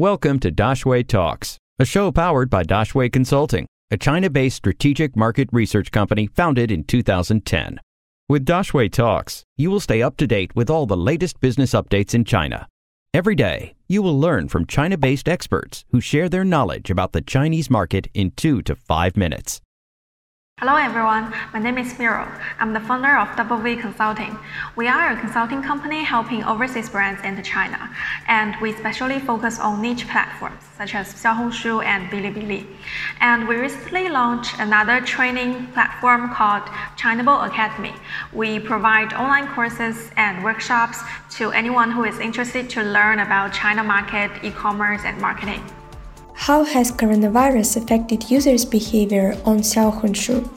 Welcome to Daxue Talks, a show powered by Daxue Consulting, a China based strategic market research company founded in 2010. With Daxue Talks, you will stay up to date with all the latest business updates in China. Every day, you will learn from China based experts who share their knowledge about the Chinese market in two to five minutes. Hello everyone, my name is Miro. I'm the founder of Double V Consulting. We are a consulting company helping overseas brands into China, and we specially focus on niche platforms such as Xiaohongshu and Bilibili. And we recently launched another training platform called Chinable Academy. We provide online courses and workshops to anyone who is interested to learn about China market, e-commerce, and marketing. How has coronavirus affected users' behavior on Xiaohongshu?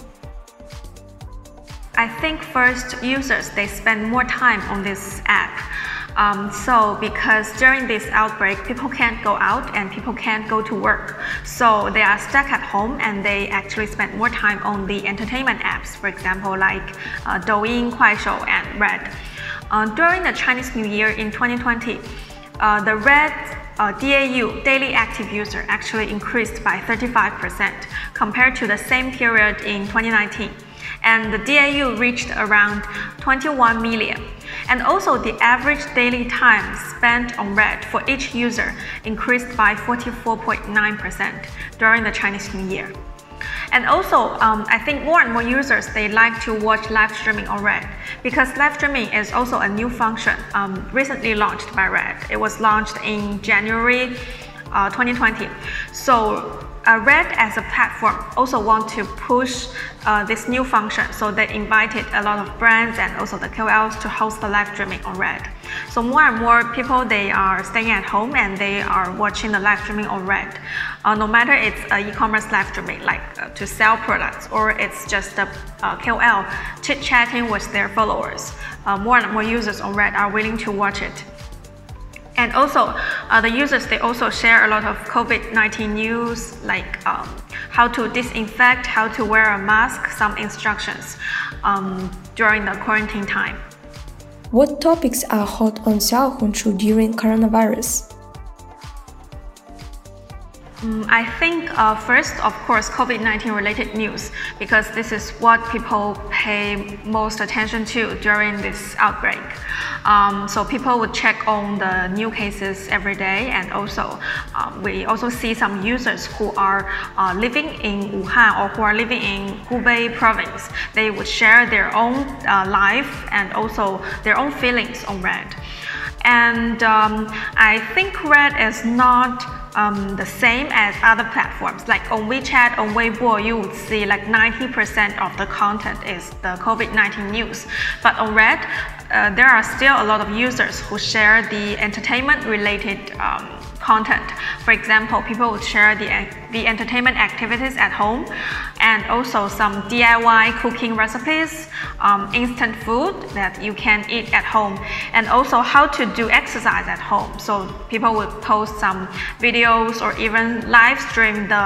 I think first users they spend more time on this app. Um, so because during this outbreak, people can't go out and people can't go to work. So they are stuck at home and they actually spend more time on the entertainment apps, for example, like uh, Douyin, Kuaishou, and Red. Uh, during the Chinese New Year in 2020, uh, the Red uh, DAU, daily active user, actually increased by 35% compared to the same period in 2019. And the DAU reached around 21 million. And also the average daily time spent on Red for each user increased by 44.9% during the Chinese New Year. And also, um, I think more and more users, they like to watch live streaming on Red because live streaming is also a new function um, recently launched by Red. It was launched in January uh, 2020. So uh, Red as a platform also want to push uh, this new function. So they invited a lot of brands and also the KOLs to host the live streaming on Red. So more and more people they are staying at home and they are watching the live streaming on Red. Uh, no matter it's a e-commerce live streaming like uh, to sell products or it's just a uh, KOL chit chatting with their followers. Uh, more and more users on Red are willing to watch it. And also, uh, the users they also share a lot of COVID-19 news, like um, how to disinfect, how to wear a mask, some instructions um, during the quarantine time. What topics are hot on Xiaohongshu during coronavirus? Mm, I think uh, first, of course, COVID-19 related news, because this is what people pay most attention to during this outbreak. Um, so people would check on the new cases every day, and also um, we also see some users who are uh, living in Wuhan or who are living in Hubei province. They would share their own uh, life and also their own feelings on Red. And um, I think Red is not um, the same as other platforms. Like on WeChat, on Weibo, you would see like 90% of the content is the COVID-19 news. But on Red, uh, there are still a lot of users who share the entertainment-related um, content. For example, people would share the, the entertainment activities at home and also some DIY cooking recipes, um, instant food that you can eat at home, and also how to do exercise at home. So people would post some videos or even live stream the,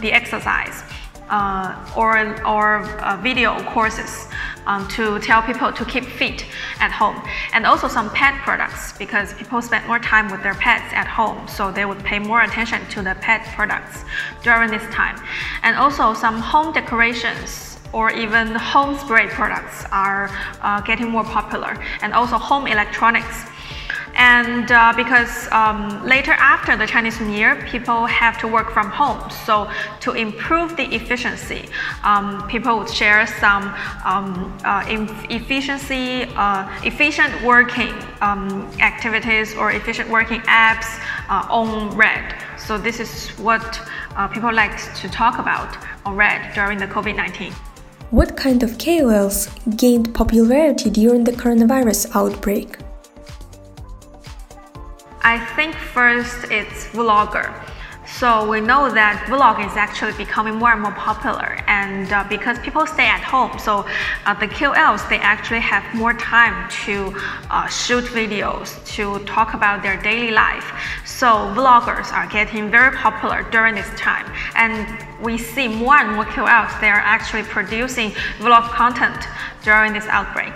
the exercise uh, or, or uh, video courses um, to tell people to keep fit at home. And also some pet products because people spend more time with their pets at home, so they would pay more attention to the pet products during this time. And also some home decorations or even home spray products are uh, getting more popular and also home electronics and uh, because um, later after the Chinese New Year, people have to work from home. So to improve the efficiency, um, people would share some um, uh, efficiency, uh, efficient working um, activities or efficient working apps uh, on Red. So this is what uh, people like to talk about on Red during the COVID-19. What kind of KOLs gained popularity during the coronavirus outbreak? I think first it's vlogger. So we know that vlog is actually becoming more and more popular and uh, because people stay at home, so uh, the KOLs, they actually have more time to uh, shoot videos, to talk about their daily life. So vloggers are getting very popular during this time and we see more and more KOLs, they are actually producing vlog content during this outbreak.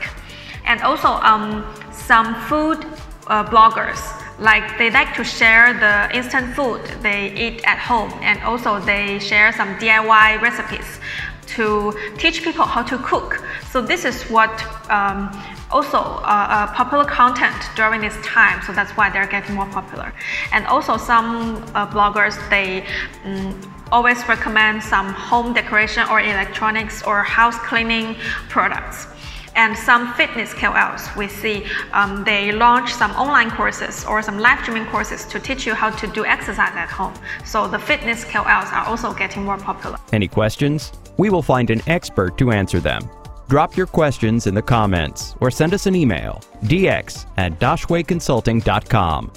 And also um, some food uh, bloggers like they like to share the instant food they eat at home and also they share some DIY recipes to teach people how to cook. So this is what um, also uh, uh, popular content during this time. So that's why they're getting more popular. And also some uh, bloggers they um, always recommend some home decoration or electronics or house cleaning products and some fitness KOLs, we see um, they launch some online courses or some live streaming courses to teach you how to do exercise at home. So the fitness KOLs are also getting more popular. Any questions? We will find an expert to answer them. Drop your questions in the comments or send us an email dx at daxueconsulting.com.